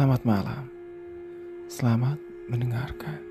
Selamat malam. Selamat mendengarkan.